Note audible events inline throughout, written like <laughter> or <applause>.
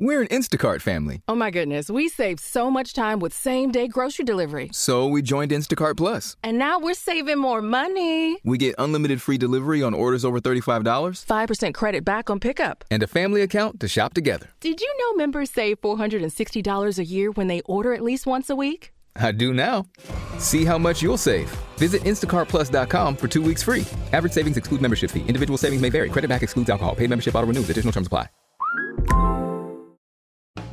We're an Instacart family. Oh my goodness, we saved so much time with same day grocery delivery. So we joined Instacart Plus. And now we're saving more money. We get unlimited free delivery on orders over $35, 5% credit back on pickup. and a family account to shop together. Did you know members save $460 a year when they order at least once a week? I do now. See how much you'll save. Visit instacartplus.com for two weeks free. Average savings exclude membership fee. Individual savings may vary. Credit back excludes alcohol. Paid membership auto renews. Additional terms apply.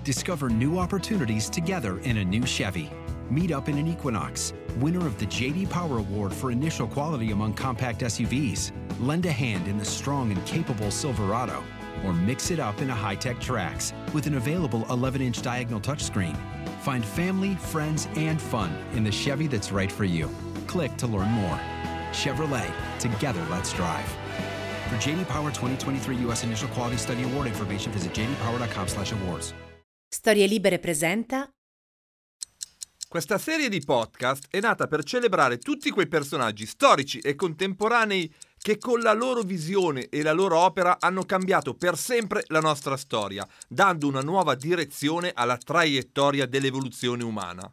Discover new opportunities together in a new Chevy. Meet up in an Equinox, winner of the JD Power Award for initial quality among compact SUVs. Lend a hand in the strong and capable Silverado, or mix it up in a high-tech Trax with an available 11-inch diagonal touchscreen. Find family, friends, and fun in the Chevy that's right for you. Click to learn more. Chevrolet, together let's drive. For JD Power 2023 U.S. Initial Quality Study Award information, visit jdpower.com/awards. Storie Libere presenta Questa serie di podcast è nata per celebrare tutti quei personaggi storici e contemporanei che con la loro visione e la loro opera hanno cambiato per sempre la nostra storia, dando una nuova direzione alla traiettoria dell'evoluzione umana.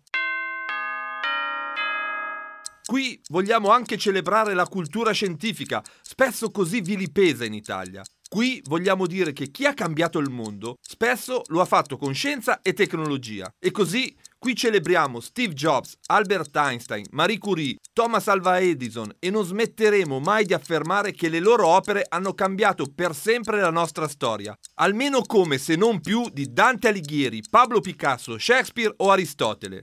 Qui vogliamo anche celebrare la cultura scientifica, spesso così vilipesa in Italia. Qui vogliamo dire che chi ha cambiato il mondo spesso lo ha fatto con scienza e tecnologia. E così qui celebriamo Steve Jobs, Albert Einstein, Marie Curie, Thomas Alva Edison e non smetteremo mai di affermare che le loro opere hanno cambiato per sempre la nostra storia. Almeno come se non più di Dante Alighieri, Pablo Picasso, Shakespeare o Aristotele.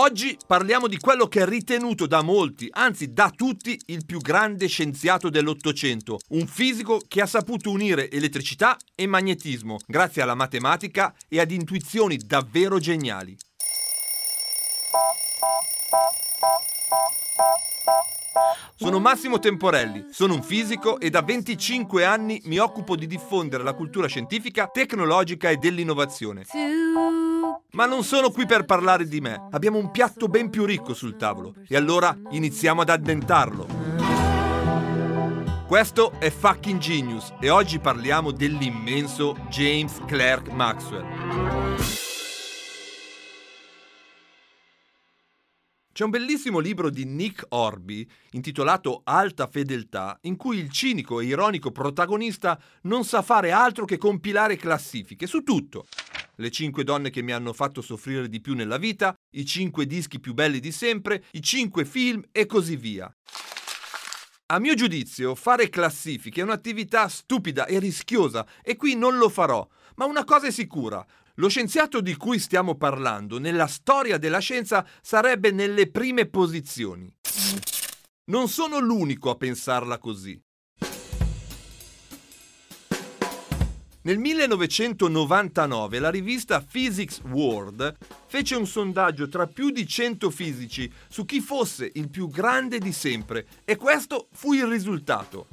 Oggi parliamo di quello che è ritenuto da molti, anzi da tutti, il più grande scienziato dell'Ottocento, un fisico che ha saputo unire elettricità e magnetismo grazie alla matematica e ad intuizioni davvero geniali. Sono Massimo Temporelli, sono un fisico e da 25 anni mi occupo di diffondere la cultura scientifica, tecnologica e dell'innovazione. Ma non sono qui per parlare di me, abbiamo un piatto ben più ricco sul tavolo e allora iniziamo ad addentarlo. Questo è Fucking Genius e oggi parliamo dell'immenso James Clerk Maxwell. C'è un bellissimo libro di Nick Orby intitolato Alta fedeltà in cui il cinico e ironico protagonista non sa fare altro che compilare classifiche su tutto. Le 5 donne che mi hanno fatto soffrire di più nella vita, i 5 dischi più belli di sempre, i 5 film e così via. A mio giudizio, fare classifiche è un'attività stupida e rischiosa e qui non lo farò, ma una cosa è sicura, lo scienziato di cui stiamo parlando nella storia della scienza sarebbe nelle prime posizioni. Non sono l'unico a pensarla così. Nel 1999 la rivista Physics World fece un sondaggio tra più di 100 fisici su chi fosse il più grande di sempre e questo fu il risultato.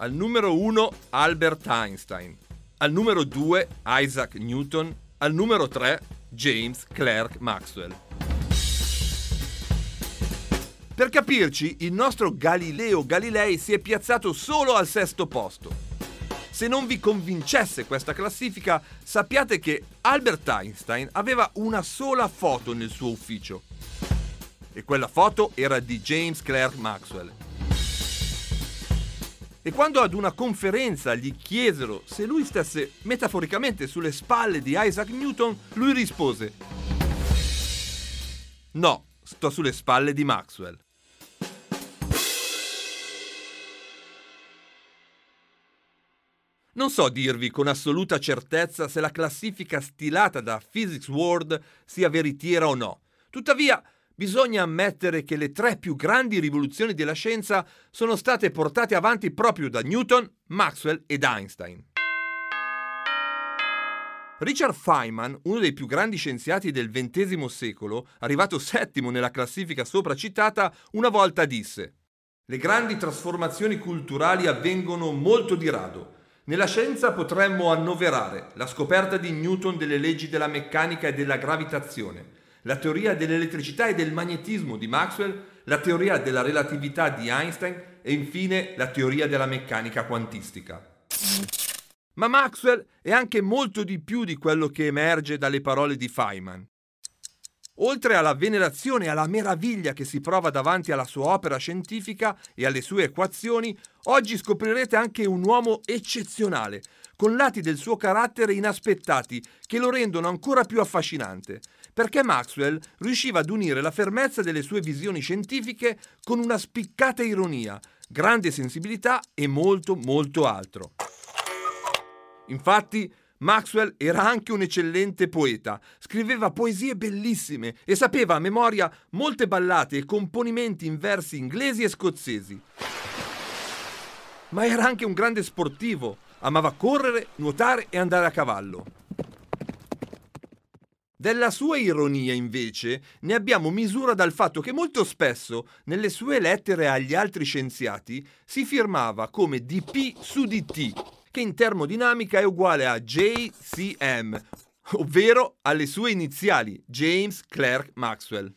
Al numero 1 Albert Einstein, al numero 2 Isaac Newton, al numero 3 James Clerk Maxwell. Per capirci, il nostro Galileo Galilei si è piazzato solo al sesto posto. Se non vi convincesse questa classifica, sappiate che Albert Einstein aveva una sola foto nel suo ufficio. E quella foto era di James Clerk Maxwell. E quando ad una conferenza gli chiesero se lui stesse metaforicamente sulle spalle di Isaac Newton, lui rispose: No, sto sulle spalle di Maxwell. Non so dirvi con assoluta certezza se la classifica stilata da Physics World sia veritiera o no. Tuttavia, bisogna ammettere che le tre più grandi rivoluzioni della scienza sono state portate avanti proprio da Newton, Maxwell ed Einstein. Richard Feynman, uno dei più grandi scienziati del XX secolo, arrivato settimo nella classifica sopra citata, una volta disse Le grandi trasformazioni culturali avvengono molto di rado. Nella scienza potremmo annoverare la scoperta di Newton delle leggi della meccanica e della gravitazione, la teoria dell'elettricità e del magnetismo di Maxwell, la teoria della relatività di Einstein e infine la teoria della meccanica quantistica. Ma Maxwell è anche molto di più di quello che emerge dalle parole di Feynman. Oltre alla venerazione e alla meraviglia che si prova davanti alla sua opera scientifica e alle sue equazioni, oggi scoprirete anche un uomo eccezionale, con lati del suo carattere inaspettati che lo rendono ancora più affascinante, perché Maxwell riusciva ad unire la fermezza delle sue visioni scientifiche con una spiccata ironia, grande sensibilità e molto molto altro. Infatti, Maxwell era anche un eccellente poeta, scriveva poesie bellissime e sapeva a memoria molte ballate e componimenti in versi inglesi e scozzesi. Ma era anche un grande sportivo, amava correre, nuotare e andare a cavallo. Della sua ironia, invece, ne abbiamo misura dal fatto che molto spesso, nelle sue lettere agli altri scienziati, si firmava come dP su dt, che in termodinamica è uguale a JCM, ovvero alle sue iniziali, James Clerk Maxwell.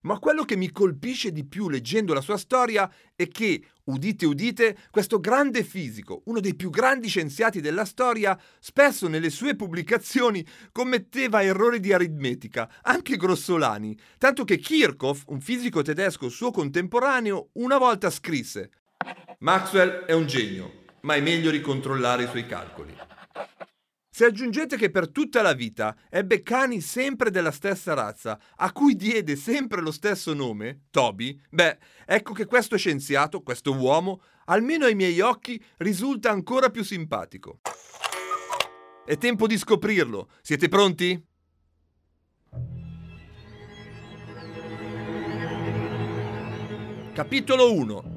Ma quello che mi colpisce di più leggendo la sua storia è che, udite udite, questo grande fisico, uno dei più grandi scienziati della storia, spesso nelle sue pubblicazioni commetteva errori di aritmetica, anche grossolani, tanto che Kirchhoff, un fisico tedesco suo contemporaneo, una volta scrisse Maxwell è un genio, ma è meglio ricontrollare i suoi calcoli. Se aggiungete che per tutta la vita ebbe cani sempre della stessa razza, a cui diede sempre lo stesso nome, Toby, beh, ecco che questo scienziato, questo uomo, almeno ai miei occhi, risulta ancora più simpatico. È tempo di scoprirlo. Siete pronti? Capitolo 1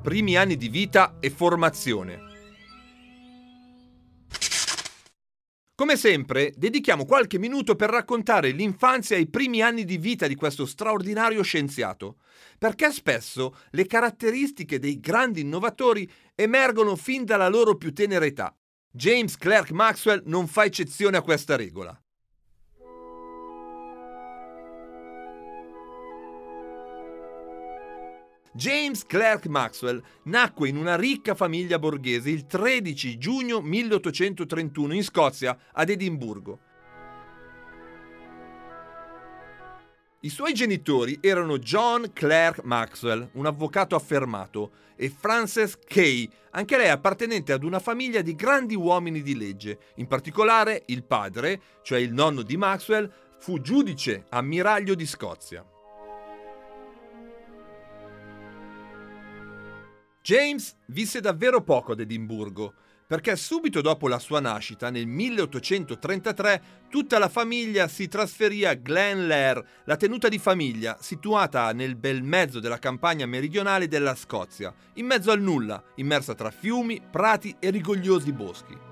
primi anni di vita e formazione. Come sempre, dedichiamo qualche minuto per raccontare l'infanzia e i primi anni di vita di questo straordinario scienziato, perché spesso le caratteristiche dei grandi innovatori emergono fin dalla loro più tenera età. James Clerk Maxwell non fa eccezione a questa regola. James Clerk Maxwell nacque in una ricca famiglia borghese il 13 giugno 1831 in Scozia, ad Edimburgo. I suoi genitori erano John Clerk Maxwell, un avvocato affermato, e Frances Kay, anche lei appartenente ad una famiglia di grandi uomini di legge. In particolare il padre, cioè il nonno di Maxwell, fu giudice ammiraglio di Scozia. James visse davvero poco ad Edimburgo, perché subito dopo la sua nascita, nel 1833, tutta la famiglia si trasferì a Glenlair, la tenuta di famiglia, situata nel bel mezzo della campagna meridionale della Scozia, in mezzo al nulla, immersa tra fiumi, prati e rigogliosi boschi.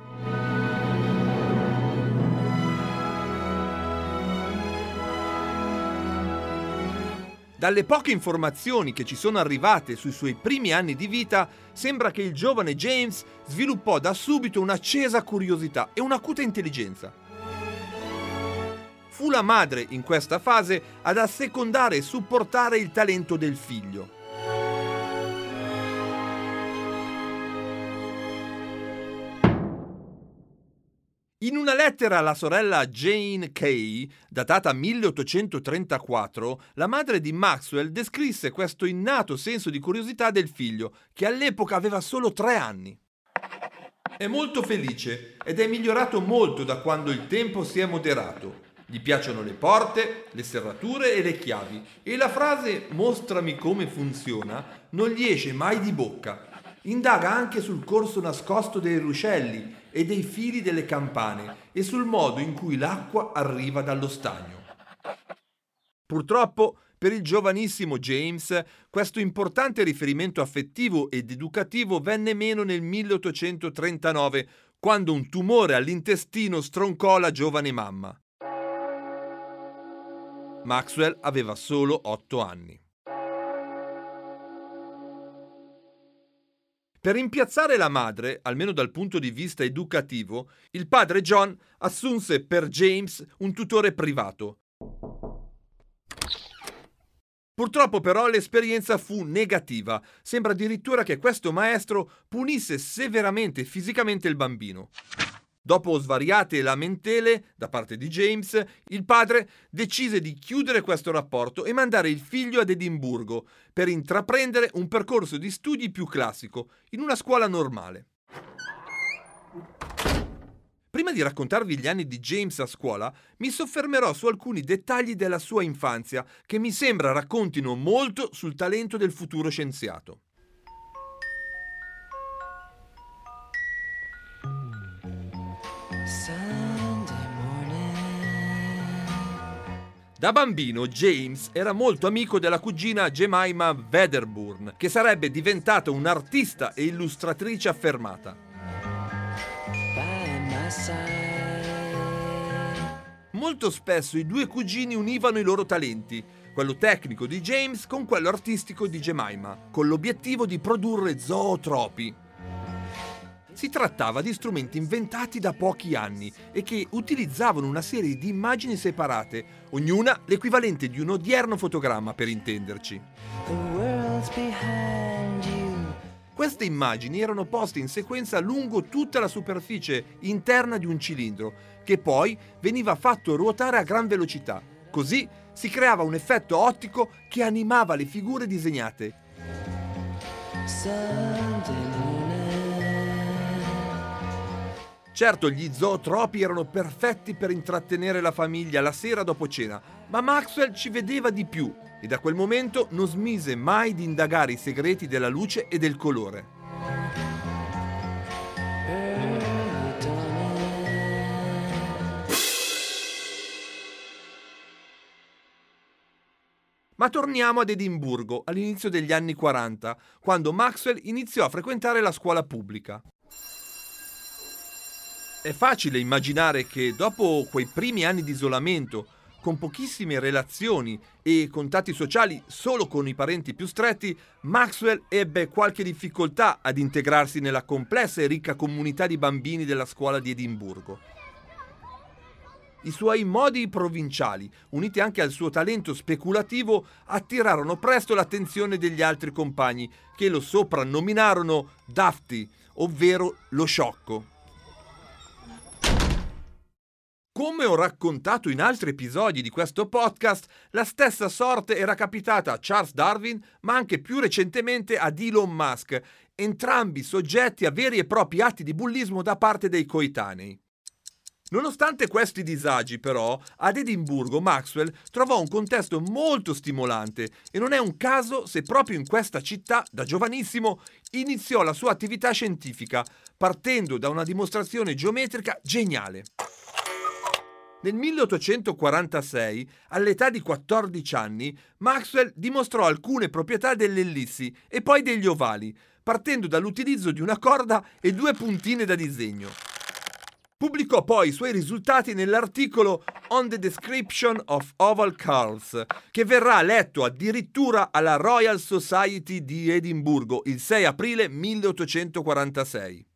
Dalle poche informazioni che ci sono arrivate sui suoi primi anni di vita, sembra che il giovane James sviluppò da subito un'accesa curiosità e un'acuta intelligenza. Fu la madre in questa fase ad assecondare e supportare il talento del figlio. In una lettera alla sorella Jane Kay, datata 1834, la madre di Maxwell descrisse questo innato senso di curiosità del figlio, che all'epoca aveva solo tre anni. È molto felice ed è migliorato molto da quando il tempo si è moderato. Gli piacciono le porte, le serrature e le chiavi e la frase mostrami come funziona non gli esce mai di bocca. Indaga anche sul corso nascosto dei ruscelli e dei fili delle campane e sul modo in cui l'acqua arriva dallo stagno. Purtroppo, per il giovanissimo James, questo importante riferimento affettivo ed educativo venne meno nel 1839, quando un tumore all'intestino stroncò la giovane mamma. Maxwell aveva solo 8 anni. Per rimpiazzare la madre, almeno dal punto di vista educativo, il padre John assunse per James un tutore privato. Purtroppo però l'esperienza fu negativa, sembra addirittura che questo maestro punisse severamente fisicamente il bambino. Dopo svariate lamentele da parte di James, il padre decise di chiudere questo rapporto e mandare il figlio ad Edimburgo per intraprendere un percorso di studi più classico, in una scuola normale. Prima di raccontarvi gli anni di James a scuola, mi soffermerò su alcuni dettagli della sua infanzia che mi sembra raccontino molto sul talento del futuro scienziato. Da bambino James era molto amico della cugina Jemima Wedderburn, che sarebbe diventata un'artista e illustratrice affermata. Molto spesso i due cugini univano i loro talenti, quello tecnico di James con quello artistico di Jemima, con l'obiettivo di produrre zootropi, si trattava di strumenti inventati da pochi anni e che utilizzavano una serie di immagini separate, ognuna l'equivalente di un odierno fotogramma per intenderci. Queste immagini erano poste in sequenza lungo tutta la superficie interna di un cilindro, che poi veniva fatto ruotare a gran velocità. Così si creava un effetto ottico che animava le figure disegnate. Certo, gli zootropi erano perfetti per intrattenere la famiglia la sera dopo cena, ma Maxwell ci vedeva di più e da quel momento non smise mai di indagare i segreti della luce e del colore. Ma torniamo ad Edimburgo all'inizio degli anni 40, quando Maxwell iniziò a frequentare la scuola pubblica. È facile immaginare che dopo quei primi anni di isolamento, con pochissime relazioni e contatti sociali solo con i parenti più stretti, Maxwell ebbe qualche difficoltà ad integrarsi nella complessa e ricca comunità di bambini della scuola di Edimburgo. I suoi modi provinciali, uniti anche al suo talento speculativo, attirarono presto l'attenzione degli altri compagni, che lo soprannominarono Dafty, ovvero lo sciocco. Come ho raccontato in altri episodi di questo podcast, la stessa sorte era capitata a Charles Darwin, ma anche più recentemente ad Elon Musk, entrambi soggetti a veri e propri atti di bullismo da parte dei coetanei. Nonostante questi disagi, però, ad Edimburgo Maxwell trovò un contesto molto stimolante e non è un caso se proprio in questa città, da giovanissimo, iniziò la sua attività scientifica, partendo da una dimostrazione geometrica geniale. Nel 1846, all'età di 14 anni, Maxwell dimostrò alcune proprietà delle ellissi e poi degli ovali, partendo dall'utilizzo di una corda e due puntine da disegno. Pubblicò poi i suoi risultati nell'articolo On the Description of Oval Curls, che verrà letto addirittura alla Royal Society di Edimburgo il 6 aprile 1846.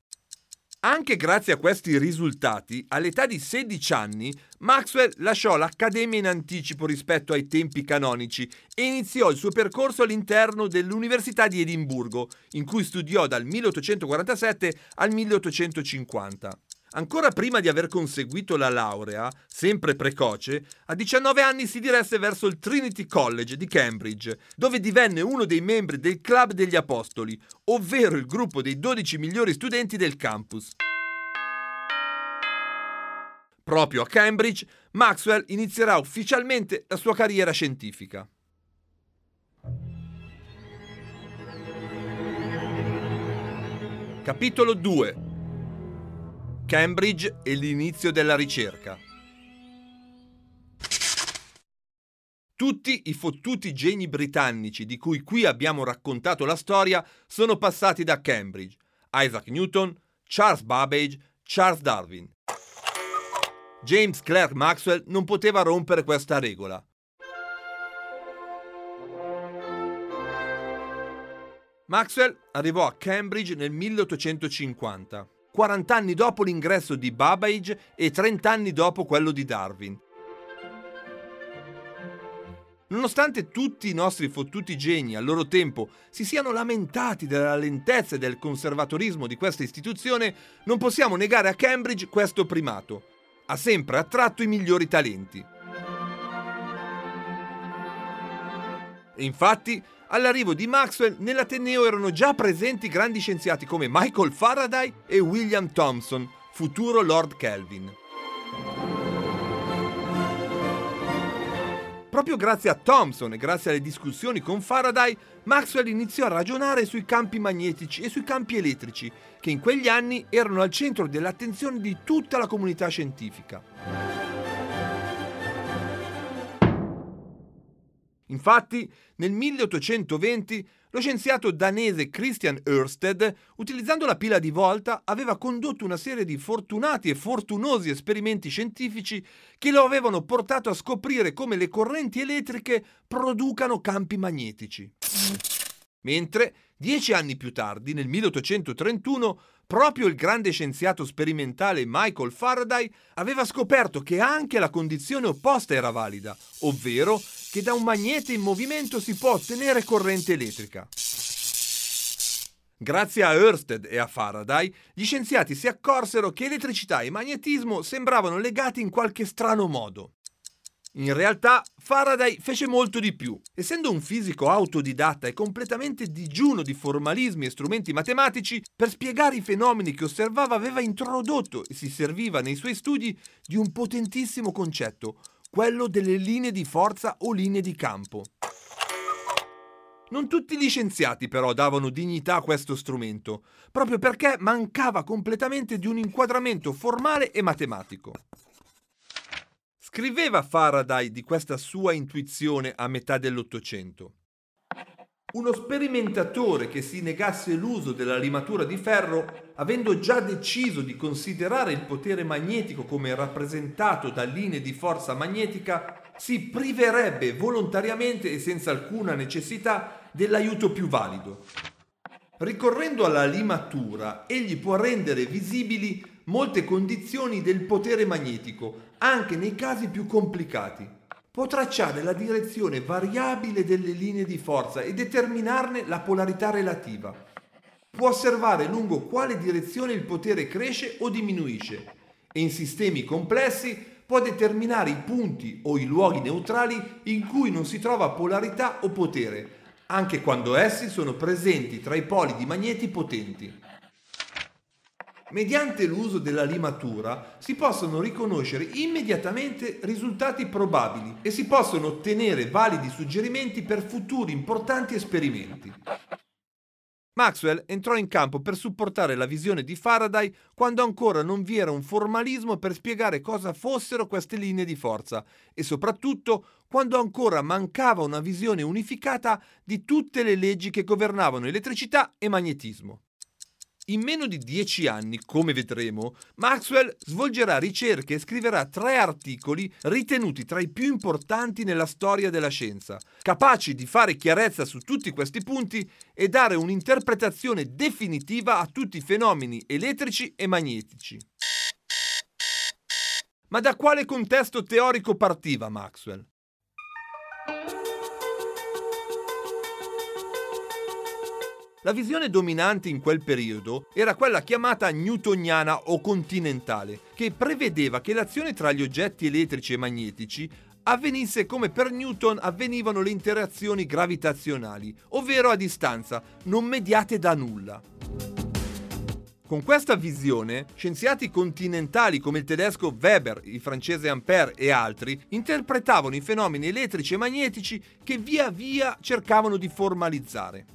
Anche grazie a questi risultati, all'età di 16 anni, Maxwell lasciò l'accademia in anticipo rispetto ai tempi canonici e iniziò il suo percorso all'interno dell'Università di Edimburgo, in cui studiò dal 1847 al 1850. Ancora prima di aver conseguito la laurea, sempre precoce, a 19 anni si diresse verso il Trinity College di Cambridge, dove divenne uno dei membri del Club degli Apostoli, ovvero il gruppo dei 12 migliori studenti del campus. Proprio a Cambridge, Maxwell inizierà ufficialmente la sua carriera scientifica. Capitolo 2 Cambridge e l'inizio della ricerca. Tutti i fottuti geni britannici di cui qui abbiamo raccontato la storia sono passati da Cambridge. Isaac Newton, Charles Babbage, Charles Darwin. James Clerk Maxwell non poteva rompere questa regola. Maxwell arrivò a Cambridge nel 1850, 40 anni dopo l'ingresso di Babbage e 30 anni dopo quello di Darwin. Nonostante tutti i nostri fottuti geni al loro tempo si siano lamentati della lentezza e del conservatorismo di questa istituzione, non possiamo negare a Cambridge questo primato. Ha sempre attratto i migliori talenti. E infatti, all'arrivo di Maxwell nell'Ateneo erano già presenti grandi scienziati come Michael Faraday e William Thomson, futuro Lord Kelvin. Proprio grazie a Thomson e grazie alle discussioni con Faraday, Maxwell iniziò a ragionare sui campi magnetici e sui campi elettrici, che in quegli anni erano al centro dell'attenzione di tutta la comunità scientifica. Infatti, nel 1820 lo scienziato danese Christian Ørsted, utilizzando la pila di volta, aveva condotto una serie di fortunati e fortunosi esperimenti scientifici che lo avevano portato a scoprire come le correnti elettriche producano campi magnetici. Mentre, dieci anni più tardi, nel 1831, proprio il grande scienziato sperimentale Michael Faraday aveva scoperto che anche la condizione opposta era valida, ovvero che da un magnete in movimento si può ottenere corrente elettrica. Grazie a Ørsted e a Faraday, gli scienziati si accorsero che elettricità e magnetismo sembravano legati in qualche strano modo. In realtà Faraday fece molto di più. Essendo un fisico autodidatta e completamente digiuno di formalismi e strumenti matematici, per spiegare i fenomeni che osservava aveva introdotto e si serviva nei suoi studi di un potentissimo concetto, quello delle linee di forza o linee di campo. Non tutti gli scienziati però davano dignità a questo strumento, proprio perché mancava completamente di un inquadramento formale e matematico. Scriveva Faraday di questa sua intuizione a metà dell'Ottocento. Uno sperimentatore che si negasse l'uso della limatura di ferro, avendo già deciso di considerare il potere magnetico come rappresentato da linee di forza magnetica, si priverebbe volontariamente e senza alcuna necessità dell'aiuto più valido. Ricorrendo alla limatura, egli può rendere visibili molte condizioni del potere magnetico, anche nei casi più complicati può tracciare la direzione variabile delle linee di forza e determinarne la polarità relativa. Può osservare lungo quale direzione il potere cresce o diminuisce e in sistemi complessi può determinare i punti o i luoghi neutrali in cui non si trova polarità o potere, anche quando essi sono presenti tra i poli di magneti potenti. Mediante l'uso della limatura si possono riconoscere immediatamente risultati probabili e si possono ottenere validi suggerimenti per futuri importanti esperimenti. Maxwell entrò in campo per supportare la visione di Faraday quando ancora non vi era un formalismo per spiegare cosa fossero queste linee di forza e soprattutto quando ancora mancava una visione unificata di tutte le leggi che governavano elettricità e magnetismo. In meno di dieci anni, come vedremo, Maxwell svolgerà ricerche e scriverà tre articoli ritenuti tra i più importanti nella storia della scienza, capaci di fare chiarezza su tutti questi punti e dare un'interpretazione definitiva a tutti i fenomeni elettrici e magnetici. Ma da quale contesto teorico partiva Maxwell? La visione dominante in quel periodo era quella chiamata newtoniana o continentale, che prevedeva che l'azione tra gli oggetti elettrici e magnetici avvenisse come per Newton avvenivano le interazioni gravitazionali, ovvero a distanza, non mediate da nulla. Con questa visione, scienziati continentali come il tedesco Weber, il francese Ampère e altri interpretavano i fenomeni elettrici e magnetici che via via cercavano di formalizzare.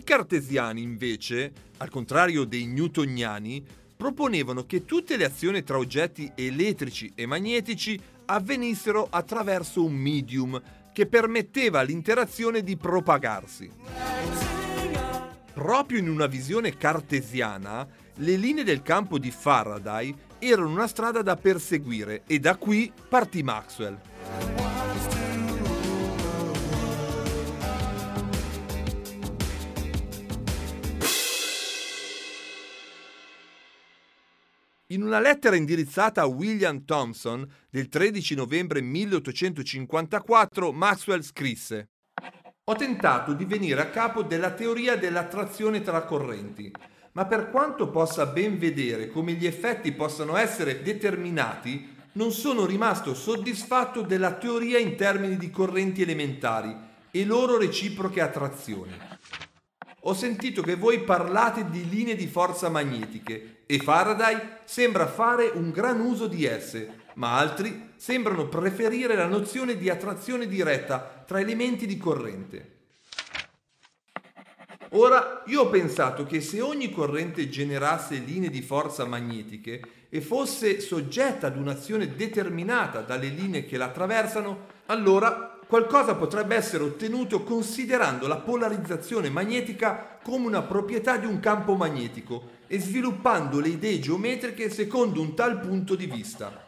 I cartesiani, invece, al contrario dei newtoniani, proponevano che tutte le azioni tra oggetti elettrici e magnetici avvenissero attraverso un medium che permetteva all'interazione di propagarsi. Proprio in una visione cartesiana, le linee del campo di Faraday erano una strada da perseguire e da qui partì Maxwell. In una lettera indirizzata a William Thomson del 13 novembre 1854, Maxwell scrisse Ho tentato di venire a capo della teoria dell'attrazione tra correnti, ma per quanto possa ben vedere come gli effetti possano essere determinati, non sono rimasto soddisfatto della teoria in termini di correnti elementari e loro reciproche attrazioni. Ho sentito che voi parlate di linee di forza magnetiche e Faraday sembra fare un gran uso di esse, ma altri sembrano preferire la nozione di attrazione diretta tra elementi di corrente. Ora, io ho pensato che se ogni corrente generasse linee di forza magnetiche e fosse soggetta ad un'azione determinata dalle linee che la attraversano, allora qualcosa potrebbe essere ottenuto considerando la polarizzazione magnetica come una proprietà di un campo magnetico e sviluppando le idee geometriche secondo un tal punto di vista.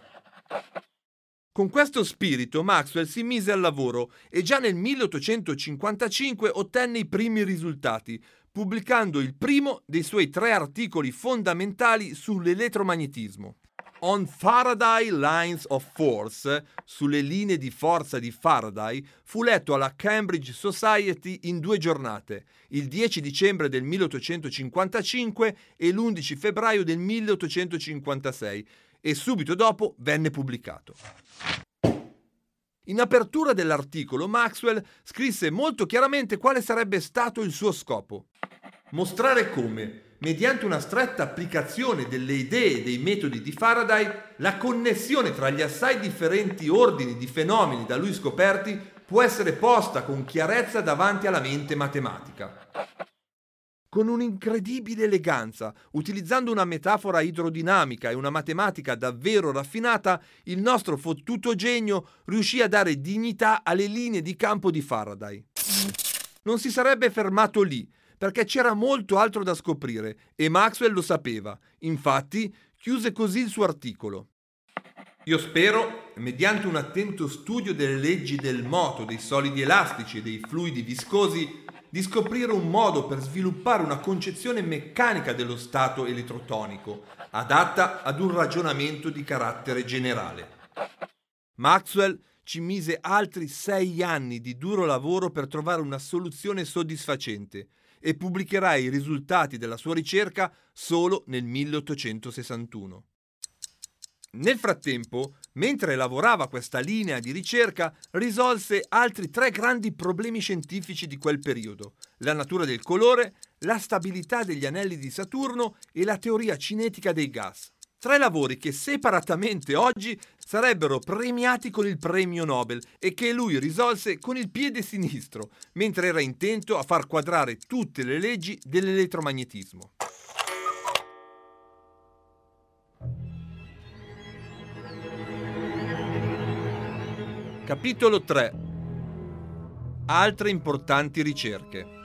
Con questo spirito Maxwell si mise al lavoro e già nel 1855 ottenne i primi risultati, pubblicando il primo dei suoi tre articoli fondamentali sull'elettromagnetismo. On Faraday Lines of Force, sulle linee di forza di Faraday, fu letto alla Cambridge Society in due giornate, il 10 dicembre del 1855 e l'11 febbraio del 1856, e subito dopo venne pubblicato. In apertura dell'articolo Maxwell scrisse molto chiaramente quale sarebbe stato il suo scopo. Mostrare come, mediante una stretta applicazione delle idee e dei metodi di Faraday, la connessione tra gli assai differenti ordini di fenomeni da lui scoperti può essere posta con chiarezza davanti alla mente matematica. Con un'incredibile eleganza, utilizzando una metafora idrodinamica e una matematica davvero raffinata, il nostro fottuto genio riuscì a dare dignità alle linee di campo di Faraday. Non si sarebbe fermato lì, perché c'era molto altro da scoprire e Maxwell lo sapeva. Infatti, chiuse così il suo articolo. Io spero, mediante un attento studio delle leggi del moto, dei solidi elastici e dei fluidi viscosi, di scoprire un modo per sviluppare una concezione meccanica dello stato elettrotonico, adatta ad un ragionamento di carattere generale. Maxwell ci mise altri sei anni di duro lavoro per trovare una soluzione soddisfacente e pubblicherà i risultati della sua ricerca solo nel 1861. Nel frattempo, mentre lavorava questa linea di ricerca, risolse altri tre grandi problemi scientifici di quel periodo, la natura del colore, la stabilità degli anelli di Saturno e la teoria cinetica dei gas. Tre lavori che separatamente oggi sarebbero premiati con il premio Nobel e che lui risolse con il piede sinistro, mentre era intento a far quadrare tutte le leggi dell'elettromagnetismo. Capitolo 3 Altre importanti ricerche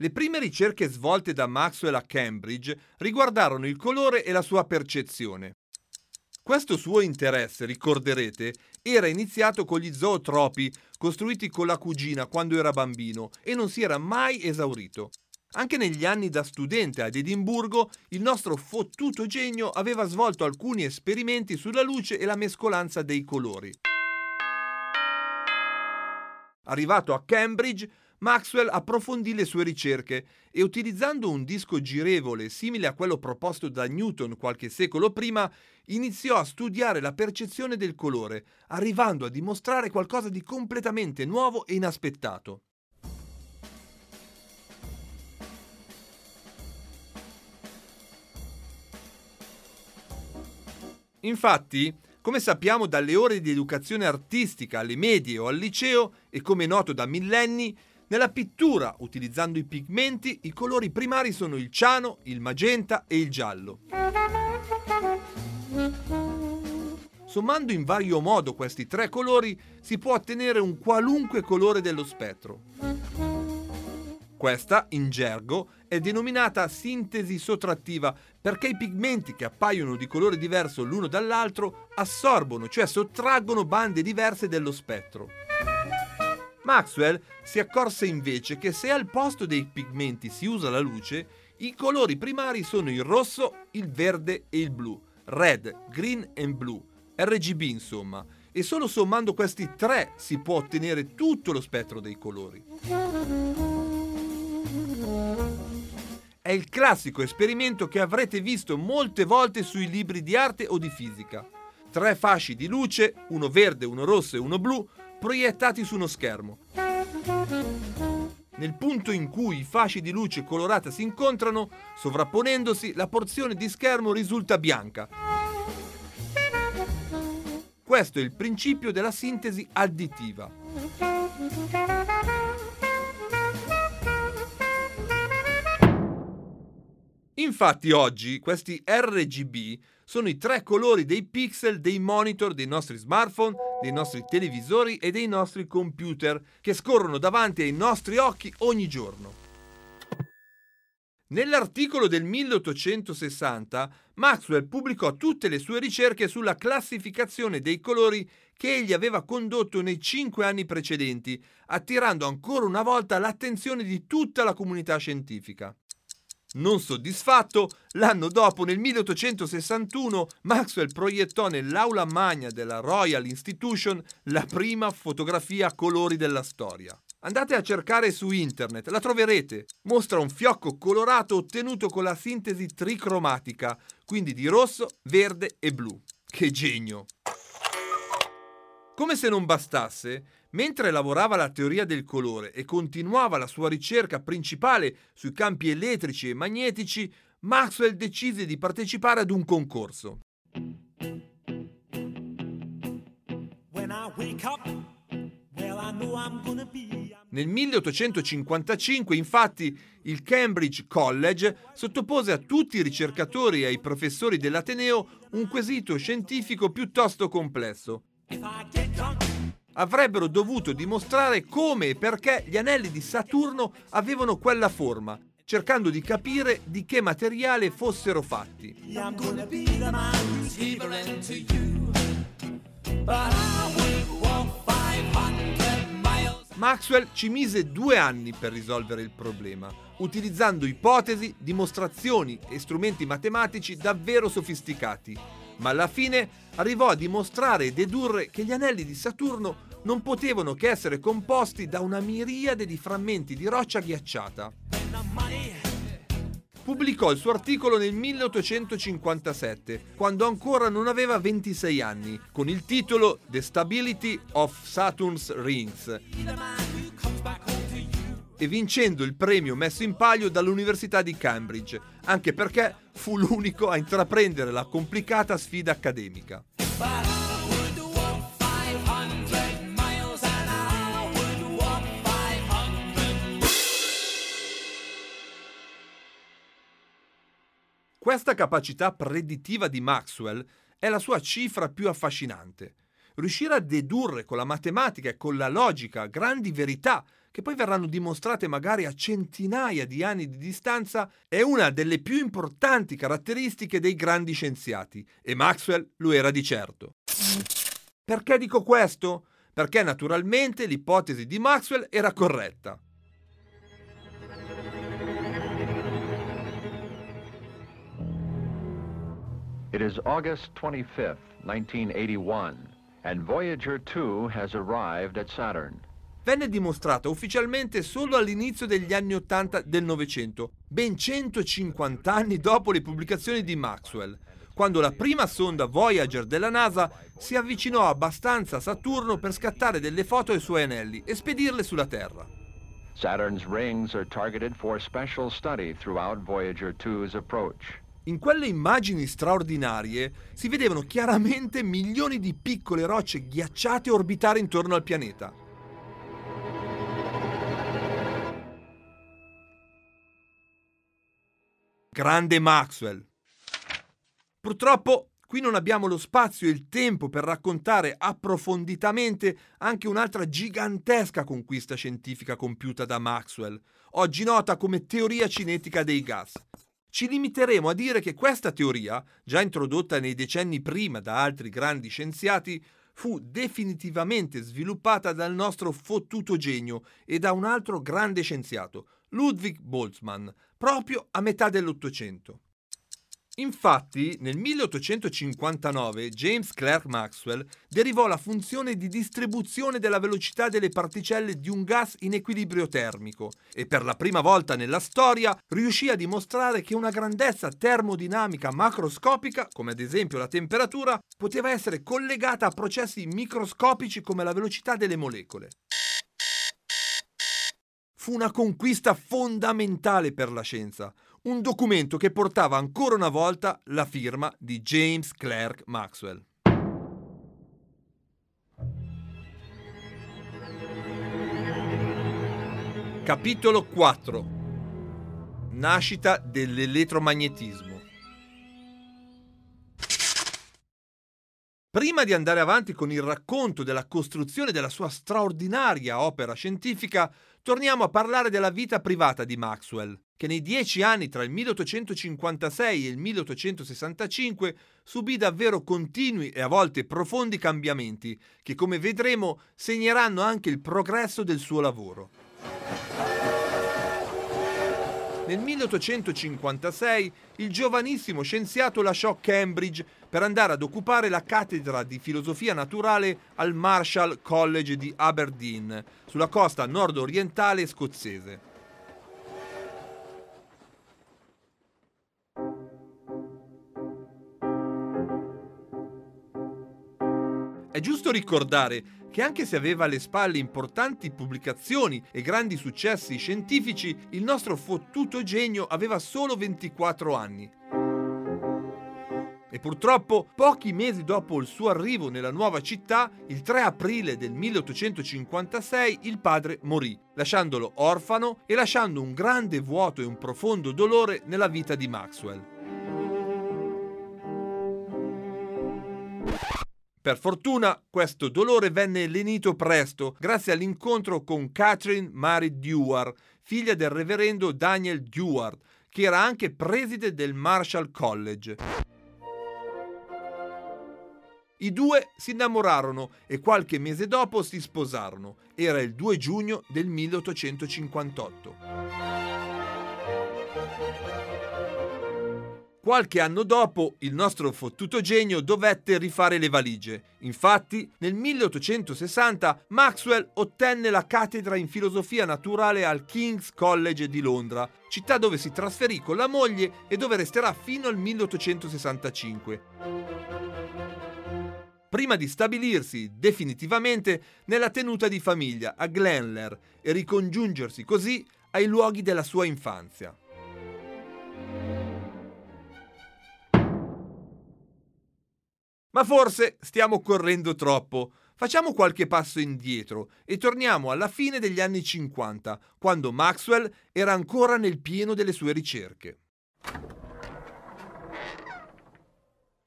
Le prime ricerche svolte da Maxwell a Cambridge riguardarono il colore e la sua percezione. Questo suo interesse, ricorderete, era iniziato con gli zootropi costruiti con la cugina quando era bambino e non si era mai esaurito. Anche negli anni da studente ad Edimburgo, il nostro fottuto genio aveva svolto alcuni esperimenti sulla luce e la mescolanza dei colori. Arrivato a Cambridge, Maxwell approfondì le sue ricerche e utilizzando un disco girevole simile a quello proposto da Newton qualche secolo prima, iniziò a studiare la percezione del colore, arrivando a dimostrare qualcosa di completamente nuovo e inaspettato. Infatti, come sappiamo dalle ore di educazione artistica alle medie o al liceo e come noto da millenni, nella pittura, utilizzando i pigmenti, i colori primari sono il ciano, il magenta e il giallo. Sommando in vario modo questi tre colori si può ottenere un qualunque colore dello spettro. Questa, in gergo, è denominata sintesi sottrattiva perché i pigmenti che appaiono di colore diverso l'uno dall'altro assorbono, cioè sottraggono bande diverse dello spettro. Maxwell si accorse invece che se al posto dei pigmenti si usa la luce, i colori primari sono il rosso, il verde e il blu, red, green and blue, RGB insomma, e solo sommando questi tre si può ottenere tutto lo spettro dei colori. È il classico esperimento che avrete visto molte volte sui libri di arte o di fisica. Tre fasci di luce, uno verde, uno rosso e uno blu, proiettati su uno schermo. Nel punto in cui i fasci di luce colorata si incontrano, sovrapponendosi, la porzione di schermo risulta bianca. Questo è il principio della sintesi additiva. Infatti oggi questi RGB sono i tre colori dei pixel dei monitor dei nostri smartphone, dei nostri televisori e dei nostri computer che scorrono davanti ai nostri occhi ogni giorno. Nell'articolo del 1860 Maxwell pubblicò tutte le sue ricerche sulla classificazione dei colori che egli aveva condotto nei cinque anni precedenti, attirando ancora una volta l'attenzione di tutta la comunità scientifica. Non soddisfatto, l'anno dopo, nel 1861, Maxwell proiettò nell'aula magna della Royal Institution la prima fotografia a colori della storia. Andate a cercare su internet, la troverete. Mostra un fiocco colorato ottenuto con la sintesi tricromatica, quindi di rosso, verde e blu. Che genio! Come se non bastasse, mentre lavorava la teoria del colore e continuava la sua ricerca principale sui campi elettrici e magnetici, Maxwell decise di partecipare ad un concorso. Nel 1855, infatti, il Cambridge College sottopose a tutti i ricercatori e ai professori dell'Ateneo un quesito scientifico piuttosto complesso avrebbero dovuto dimostrare come e perché gli anelli di Saturno avevano quella forma, cercando di capire di che materiale fossero fatti. Maxwell ci mise due anni per risolvere il problema, utilizzando ipotesi, dimostrazioni e strumenti matematici davvero sofisticati ma alla fine arrivò a dimostrare e dedurre che gli anelli di Saturno non potevano che essere composti da una miriade di frammenti di roccia ghiacciata. Pubblicò il suo articolo nel 1857, quando ancora non aveva 26 anni, con il titolo The Stability of Saturn's Rings e vincendo il premio messo in palio dall'Università di Cambridge, anche perché fu l'unico a intraprendere la complicata sfida accademica. Questa capacità predittiva di Maxwell è la sua cifra più affascinante. Riuscire a dedurre con la matematica e con la logica grandi verità che poi verranno dimostrate magari a centinaia di anni di distanza, è una delle più importanti caratteristiche dei grandi scienziati e Maxwell lo era di certo. Perché dico questo? Perché naturalmente l'ipotesi di Maxwell era corretta. It is August 25th, 1981, and Voyager 2 has arrived at Saturn venne dimostrata ufficialmente solo all'inizio degli anni 80 del Novecento, ben 150 anni dopo le pubblicazioni di Maxwell, quando la prima sonda Voyager della NASA si avvicinò abbastanza a Saturno per scattare delle foto ai suoi anelli e spedirle sulla Terra. Saturn's rings are targeted for special study throughout Voyager 2's approach. In quelle immagini straordinarie si vedevano chiaramente milioni di piccole rocce ghiacciate orbitare intorno al pianeta. Grande Maxwell. Purtroppo Qui non abbiamo lo spazio e il tempo per raccontare approfonditamente anche un'altra gigantesca conquista scientifica compiuta da Maxwell, oggi nota come teoria cinetica dei gas. Ci limiteremo a dire che questa teoria, già introdotta nei decenni prima da altri grandi scienziati, fu definitivamente sviluppata dal nostro fottuto genio e da un altro grande scienziato, Ludwig Boltzmann, proprio a metà dell'Ottocento. Infatti, nel 1859 James Clerk Maxwell derivò la funzione di distribuzione della velocità delle particelle di un gas in equilibrio termico e per la prima volta nella storia riuscì a dimostrare che una grandezza termodinamica macroscopica, come ad esempio la temperatura, poteva essere collegata a processi microscopici come la velocità delle molecole. Fu una conquista fondamentale per la scienza, un documento che portava ancora una volta la firma di James Clerk Maxwell. Capitolo 4 Nascita dell'elettromagnetismo Prima di andare avanti con il racconto della costruzione della sua straordinaria opera scientifica, torniamo a parlare della vita privata di Maxwell, che nei dieci anni tra il 1856 e il 1865 subì davvero continui e a volte profondi cambiamenti, che come vedremo segneranno anche il progresso del suo lavoro. Nel 1856 il giovanissimo scienziato lasciò Cambridge per andare ad occupare la cattedra di filosofia naturale al Marshall College di Aberdeen, sulla costa nord-orientale scozzese. È giusto ricordare che anche se aveva alle spalle importanti pubblicazioni e grandi successi scientifici, il nostro fottuto genio aveva solo 24 anni. E purtroppo, pochi mesi dopo il suo arrivo nella nuova città, il 3 aprile del 1856, il padre morì, lasciandolo orfano e lasciando un grande vuoto e un profondo dolore nella vita di Maxwell. Per fortuna questo dolore venne lenito presto grazie all'incontro con Catherine Mary Dewar, figlia del reverendo Daniel Dewar, che era anche preside del Marshall College. I due si innamorarono e qualche mese dopo si sposarono. Era il 2 giugno del 1858. Qualche anno dopo, il nostro fottuto genio dovette rifare le valigie. Infatti, nel 1860 Maxwell ottenne la cattedra in filosofia naturale al King's College di Londra, città dove si trasferì con la moglie e dove resterà fino al 1865. Prima di stabilirsi definitivamente nella tenuta di famiglia a Glenler e ricongiungersi così ai luoghi della sua infanzia. Ma forse stiamo correndo troppo. Facciamo qualche passo indietro e torniamo alla fine degli anni 50, quando Maxwell era ancora nel pieno delle sue ricerche.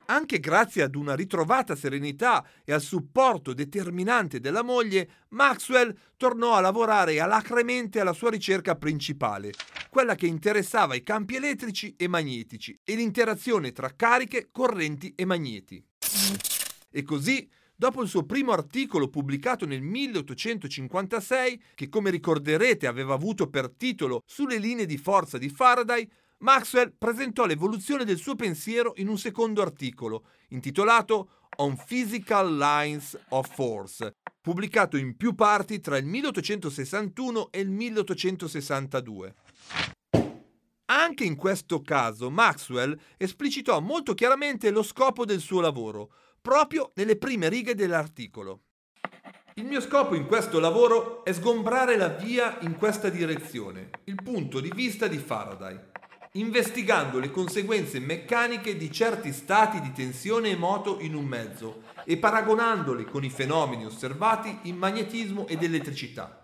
Anche grazie ad una ritrovata serenità e al supporto determinante della moglie, Maxwell tornò a lavorare alacremente alla sua ricerca principale, quella che interessava i campi elettrici e magnetici e l'interazione tra cariche, correnti e magneti. E così, dopo il suo primo articolo pubblicato nel 1856, che come ricorderete aveva avuto per titolo Sulle linee di forza di Faraday, Maxwell presentò l'evoluzione del suo pensiero in un secondo articolo, intitolato On Physical Lines of Force, pubblicato in più parti tra il 1861 e il 1862. Anche in questo caso Maxwell esplicitò molto chiaramente lo scopo del suo lavoro, proprio nelle prime righe dell'articolo. Il mio scopo in questo lavoro è sgombrare la via in questa direzione, il punto di vista di Faraday, investigando le conseguenze meccaniche di certi stati di tensione e moto in un mezzo e paragonandole con i fenomeni osservati in magnetismo ed elettricità.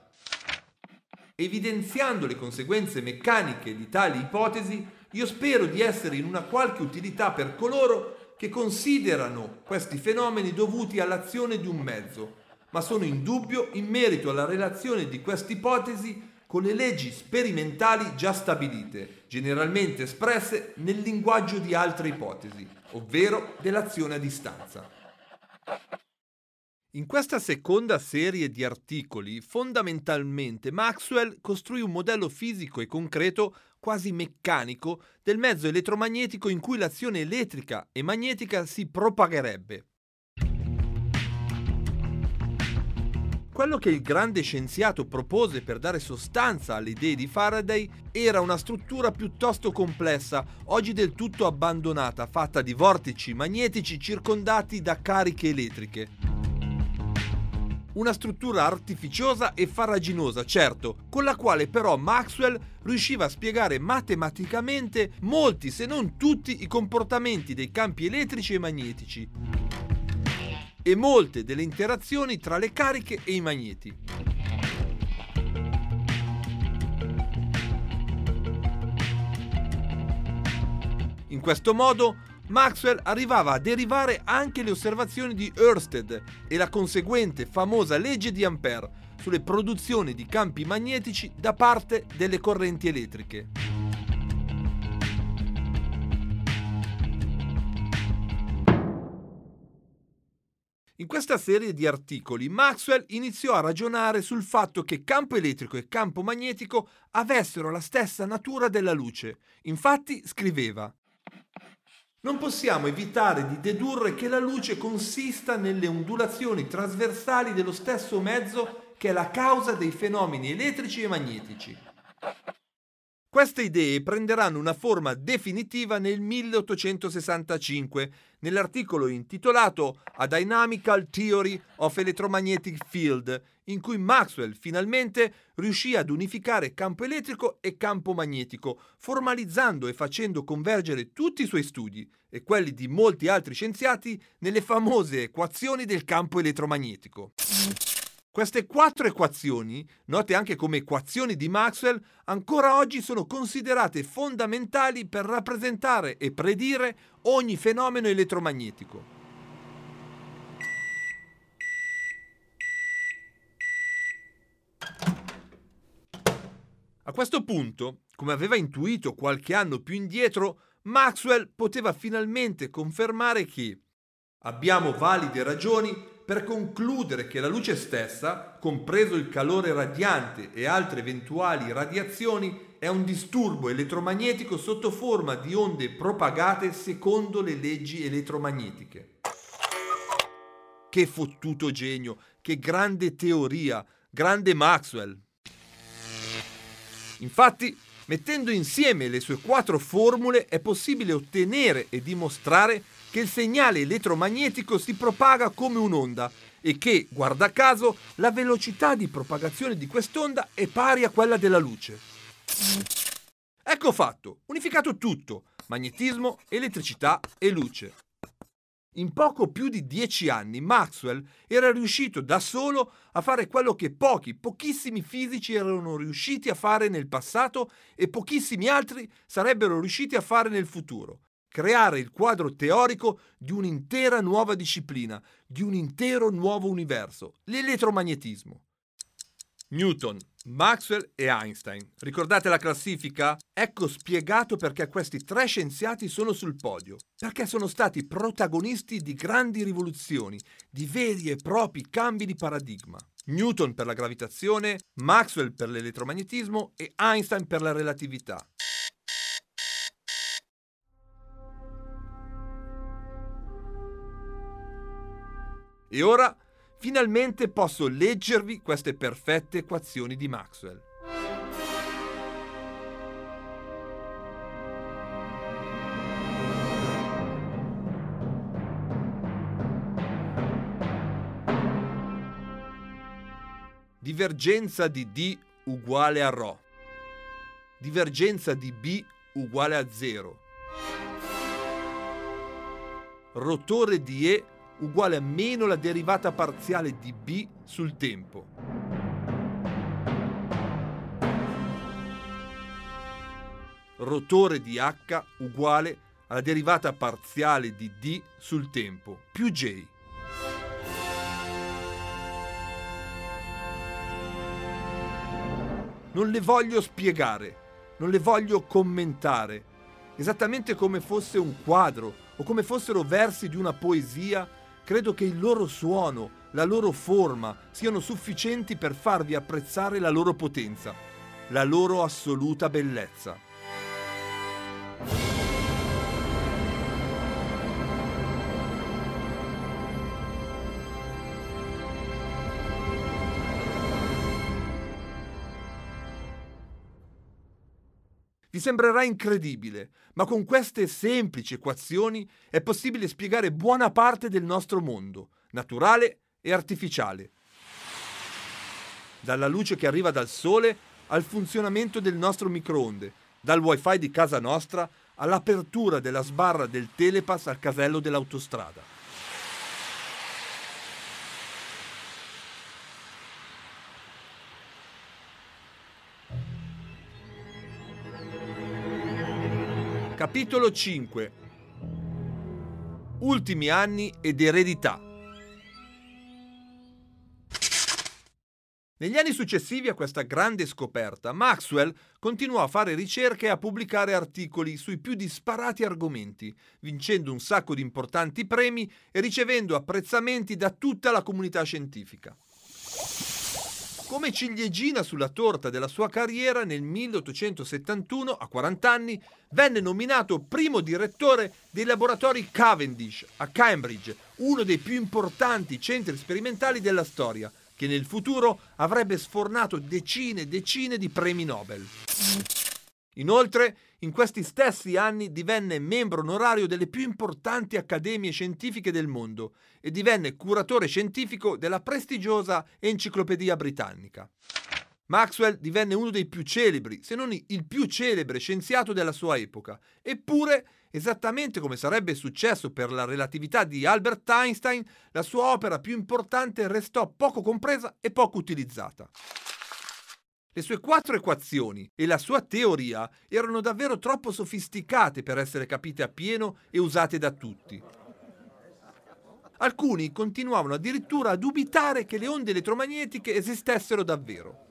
Evidenziando le conseguenze meccaniche di tali ipotesi, io spero di essere in una qualche utilità per coloro che considerano questi fenomeni dovuti all'azione di un mezzo, ma sono in dubbio in merito alla relazione di questa ipotesi con le leggi sperimentali già stabilite, generalmente espresse nel linguaggio di altre ipotesi, ovvero dell'azione a distanza. In questa seconda serie di articoli, fondamentalmente Maxwell costruì un modello fisico e concreto, quasi meccanico, del mezzo elettromagnetico in cui l'azione elettrica e magnetica si propagherebbe. Quello che il grande scienziato propose per dare sostanza alle idee di Faraday era una struttura piuttosto complessa, oggi del tutto abbandonata, fatta di vortici magnetici circondati da cariche elettriche una struttura artificiosa e farraginosa, certo, con la quale però Maxwell riusciva a spiegare matematicamente molti, se non tutti, i comportamenti dei campi elettrici e magnetici e molte delle interazioni tra le cariche e i magneti. In questo modo Maxwell arrivava a derivare anche le osservazioni di Ørsted e la conseguente famosa legge di Ampère sulle produzioni di campi magnetici da parte delle correnti elettriche. In questa serie di articoli Maxwell iniziò a ragionare sul fatto che campo elettrico e campo magnetico avessero la stessa natura della luce. Infatti scriveva non possiamo evitare di dedurre che la luce consista nelle ondulazioni trasversali dello stesso mezzo che è la causa dei fenomeni elettrici e magnetici. Queste idee prenderanno una forma definitiva nel 1865 nell'articolo intitolato A Dynamical Theory of Electromagnetic Field, in cui Maxwell finalmente riuscì ad unificare campo elettrico e campo magnetico, formalizzando e facendo convergere tutti i suoi studi e quelli di molti altri scienziati nelle famose equazioni del campo elettromagnetico. Queste quattro equazioni, note anche come equazioni di Maxwell, ancora oggi sono considerate fondamentali per rappresentare e predire ogni fenomeno elettromagnetico. A questo punto, come aveva intuito qualche anno più indietro, Maxwell poteva finalmente confermare che abbiamo valide ragioni per concludere che la luce stessa, compreso il calore radiante e altre eventuali radiazioni, è un disturbo elettromagnetico sotto forma di onde propagate secondo le leggi elettromagnetiche. Che fottuto genio, che grande teoria, grande Maxwell. Infatti, mettendo insieme le sue quattro formule è possibile ottenere e dimostrare che il segnale elettromagnetico si propaga come un'onda e che, guarda caso, la velocità di propagazione di quest'onda è pari a quella della luce. Ecco fatto, unificato tutto, magnetismo, elettricità e luce. In poco più di dieci anni Maxwell era riuscito da solo a fare quello che pochi, pochissimi fisici erano riusciti a fare nel passato e pochissimi altri sarebbero riusciti a fare nel futuro creare il quadro teorico di un'intera nuova disciplina, di un intero nuovo universo, l'elettromagnetismo. Newton, Maxwell e Einstein. Ricordate la classifica? Ecco spiegato perché questi tre scienziati sono sul podio. Perché sono stati protagonisti di grandi rivoluzioni, di veri e propri cambi di paradigma. Newton per la gravitazione, Maxwell per l'elettromagnetismo e Einstein per la relatività. E ora finalmente posso leggervi queste perfette equazioni di Maxwell. Divergenza di D uguale a ρ. Divergenza di B uguale a 0. Rotore di E uguale a meno la derivata parziale di b sul tempo. Rotore di h uguale alla derivata parziale di d sul tempo più j. Non le voglio spiegare, non le voglio commentare, esattamente come fosse un quadro o come fossero versi di una poesia, credo che il loro suono, la loro forma siano sufficienti per farvi apprezzare la loro potenza, la loro assoluta bellezza. Vi sembrerà incredibile, ma con queste semplici equazioni è possibile spiegare buona parte del nostro mondo, naturale e artificiale. Dalla luce che arriva dal sole al funzionamento del nostro microonde, dal wifi di casa nostra all'apertura della sbarra del telepass al casello dell'autostrada. Capitolo 5 Ultimi anni ed eredità Negli anni successivi a questa grande scoperta, Maxwell continuò a fare ricerche e a pubblicare articoli sui più disparati argomenti, vincendo un sacco di importanti premi e ricevendo apprezzamenti da tutta la comunità scientifica. Come ciliegina sulla torta della sua carriera, nel 1871, a 40 anni, venne nominato primo direttore dei laboratori Cavendish a Cambridge, uno dei più importanti centri sperimentali della storia, che nel futuro avrebbe sfornato decine e decine di premi Nobel. Inoltre, in questi stessi anni divenne membro onorario delle più importanti accademie scientifiche del mondo e divenne curatore scientifico della prestigiosa Enciclopedia Britannica. Maxwell divenne uno dei più celebri, se non il più celebre scienziato della sua epoca, eppure, esattamente come sarebbe successo per la relatività di Albert Einstein, la sua opera più importante restò poco compresa e poco utilizzata. Le sue quattro equazioni e la sua teoria erano davvero troppo sofisticate per essere capite appieno e usate da tutti. Alcuni continuavano addirittura a dubitare che le onde elettromagnetiche esistessero davvero.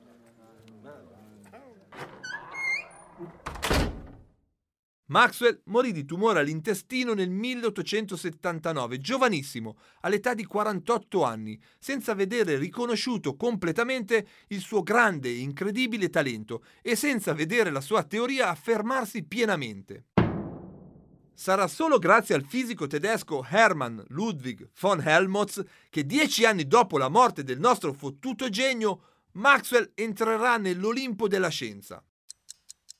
Maxwell morì di tumore all'intestino nel 1879, giovanissimo, all'età di 48 anni, senza vedere riconosciuto completamente il suo grande e incredibile talento e senza vedere la sua teoria affermarsi pienamente. Sarà solo grazie al fisico tedesco Hermann Ludwig von Helmholtz che dieci anni dopo la morte del nostro fottuto genio, Maxwell entrerà nell'Olimpo della scienza.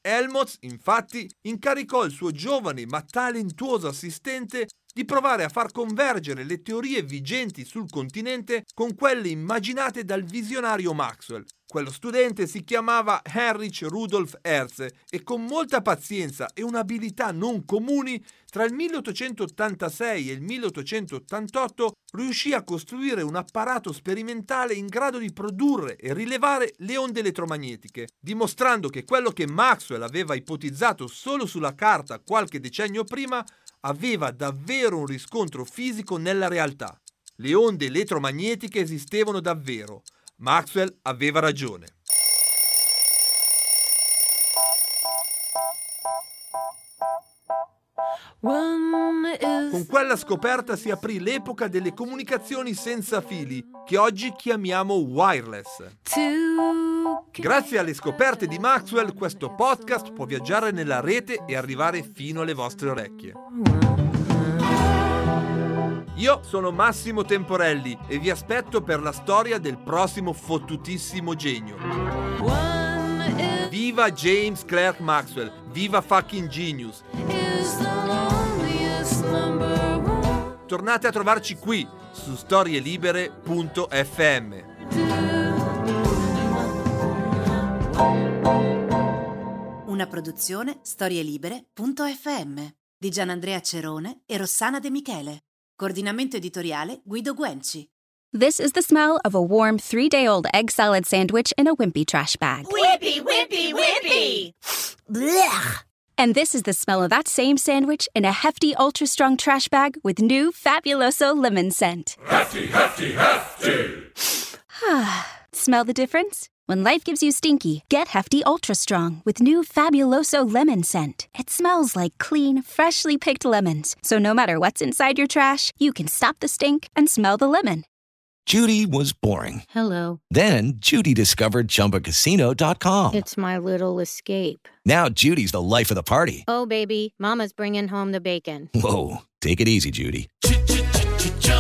Helmholtz, infatti, incaricò il suo giovane ma talentuoso assistente di provare a far convergere le teorie vigenti sul continente con quelle immaginate dal visionario Maxwell. Quello studente si chiamava Heinrich Rudolf Hertz e con molta pazienza e un'abilità non comuni, tra il 1886 e il 1888 riuscì a costruire un apparato sperimentale in grado di produrre e rilevare le onde elettromagnetiche, dimostrando che quello che Maxwell aveva ipotizzato solo sulla carta qualche decennio prima aveva davvero un riscontro fisico nella realtà. Le onde elettromagnetiche esistevano davvero. Maxwell aveva ragione. Con quella scoperta si aprì l'epoca delle comunicazioni senza fili, che oggi chiamiamo wireless. Grazie alle scoperte di Maxwell, questo podcast può viaggiare nella rete e arrivare fino alle vostre orecchie. Io sono Massimo Temporelli e vi aspetto per la storia del prossimo fottutissimo genio. Viva James Clerk Maxwell, viva fucking genius. Tornate a trovarci qui su storielibere.fm. Una produzione storielibere.fm di Gianandrea Cerone e Rossana De Michele. Coordinamento editoriale Guido Guenci. This is the smell of a warm three day old egg salad sandwich in a wimpy trash bag. Wimpy, wimpy, wimpy! Blech! And this is the smell of that same sandwich in a hefty, ultra strong trash bag with new Fabuloso lemon scent. Hefty, hefty, hefty! <sighs> smell the difference? When life gives you stinky, get Hefty Ultra Strong with new Fabuloso lemon scent. It smells like clean, freshly picked lemons. So no matter what's inside your trash, you can stop the stink and smell the lemon. Judy was boring. Hello. Then Judy discovered ChumbaCasino.com. It's my little escape. Now Judy's the life of the party. Oh, baby, Mama's bringing home the bacon. Whoa, take it easy, Judy.